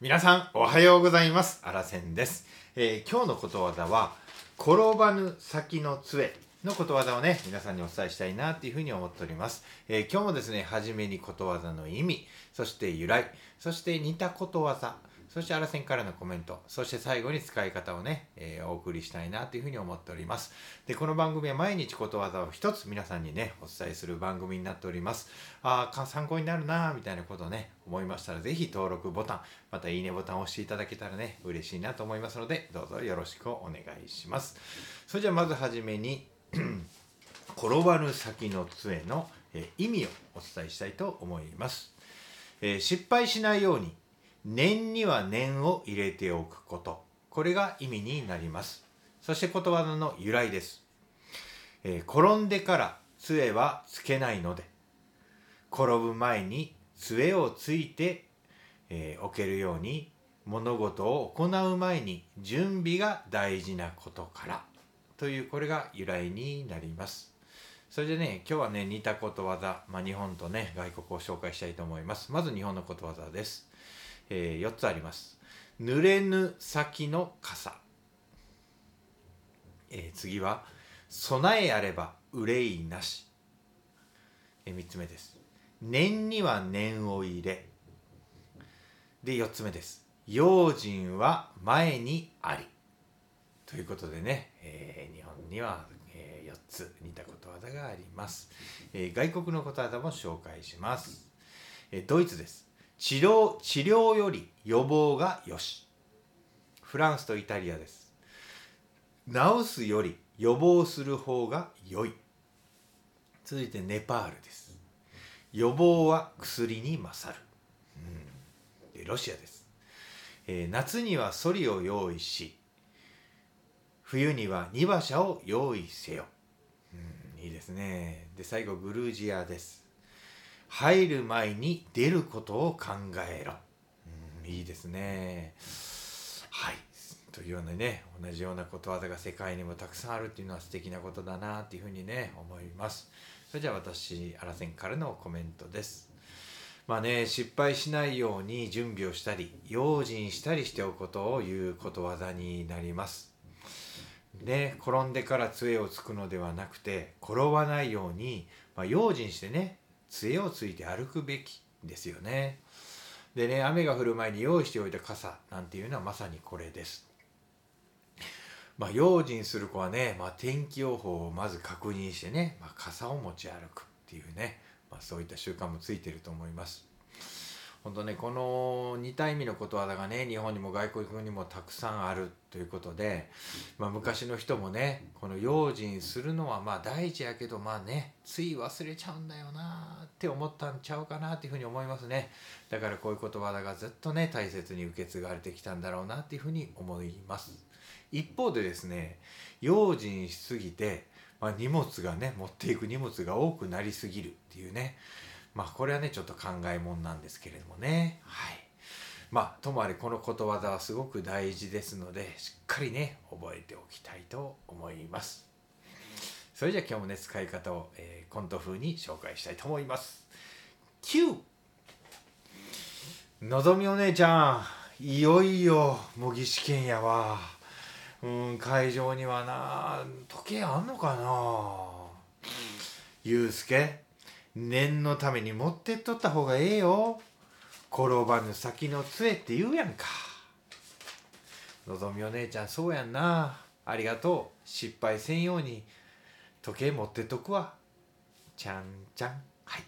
皆さんおはようございます。あらせんです、えー今日のことわざは転ばぬ先の杖のことわざをね皆さんにお伝えしたいなっていうふうに思っております、えー今日もですね初めにことわざの意味そして由来そして似たことわざそしてあらせんからのコメントそして最後に使い方をね、えーお送りしたいなというふうに思っております。でこの番組は毎日ことわざを一つ皆さんにねお伝えする番組になっております。ああ参考になるなみたいなことをね思いましたらぜひ登録ボタンまたいいねボタンを押していただけたらね嬉しいなと思いますのでどうぞよろしくお願いします。それじゃあまずはじめに 転ばぬ先の杖の、えー意味をお伝えしたいと思います、えー失敗しないように念には念を入れておくこと。これが意味になります。そしてことわざの由来です、えー転んでから杖はつけないので。転ぶ前に杖をついて、えー置けるように物事を行う前に準備が大事なことから。というこれが由来になります。それでね今日はね似たことわざ、まあ、日本とね外国を紹介したいと思います。まず日本のことわざです、え4つあります。濡れぬ先の傘、えー次は備えあれば憂いなし、え3つ目です。念には念を入れ。で4つ目です。用心は前にあり。ということでね、えー日本には、え4つ似たことわざがあります、えー外国のことわざも紹介します、えードイツです。治療治療より予防がよし。フランスとイタリアです。治すより予防する方が良い。続いてネパールです。予防は薬に勝る、うん。でロシアです、えー夏にはソリを用意し冬には荷馬車を用意せよ、うん、いいですね。で最後グルージアです。入る前に出ることを考えろ、うん、いいですね。はい。というようなね同じようなことわざが世界にもたくさんあるっていうのは素敵なことだなっていうふうにね思います。それじゃあ私アラセンからのコメントです。まあね失敗しないように準備をしたり用心したりしておくことを言うことわざになります。ね転んでから杖をつくのではなくて転ばないように、まあ、用心してね杖をついて歩くべきですよねでね雨が降る前に用意しておいた傘なんていうのはまさにこれですまあ、用心する子はね、まあ、天気予報をまず確認してね、まあ、傘を持ち歩くっていうね、まあ、そういった習慣もついてると思います。本当ねこの似た意味のことわざがね日本にも外国にもたくさんあるということで、まあ、昔の人もねこの用心するのはまあ大事やけどまあねつい忘れちゃうんだよなって思ったんちゃうかなっていうふうに思いますね。だからこういうことわざがずっとね大切に受け継がれてきたんだろうなっていうふうに思います。一方でですね用心しすぎて、まあ、荷物がね持っていく荷物が多くなりすぎるっていうねまあこれはねちょっと考えもんなんですけれどもね。はい。まあともあれこのことわざはすごく大事ですのでしっかりね覚えておきたいと思います。それじゃあ今日もね使い方を、えーコント風に紹介したいと思います。9のぞみお姉ちゃんいよいよ模擬試験やわ。うん会場にはな時計あんのかな？ゆうすけ念のために持ってっとった方がええよ。転ばぬ先の杖って言うやんか。のぞみお姉ちゃんそうやんな。ありがとう。失敗せんように。時計持ってっとくわ。ちゃんちゃん。はい。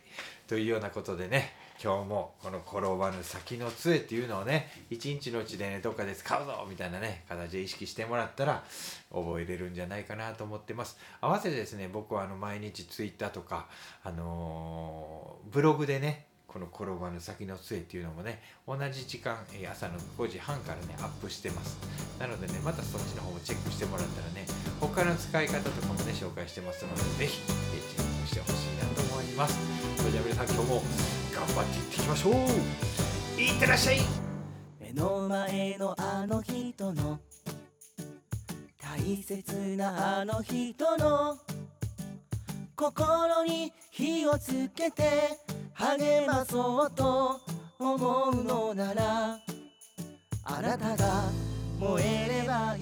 というようなことでね。今日もこの転ばぬ先の杖っていうのをね一日のうちでねどっかで使うぞみたいなね形で意識してもらったら覚えれるんじゃないかなと思ってます。合わせてですね僕はあの毎日ツイッターとかあのーブログでねこの転ばぬ先の杖っていうのもね同じ時間朝の5時半からねアップしてます。なのでねまたそっちの方もチェックしてもらったらね他の使い方とかもね紹介してますのでぜひえーチェックしてほしいなと思います。それじゃあ皆さん今日も頑張っていってきましょう。いってらっしゃい。目の前のあの人の。大切なあの人の。心に火をつけて。励まそうと。思うのなら。あなたが燃えれば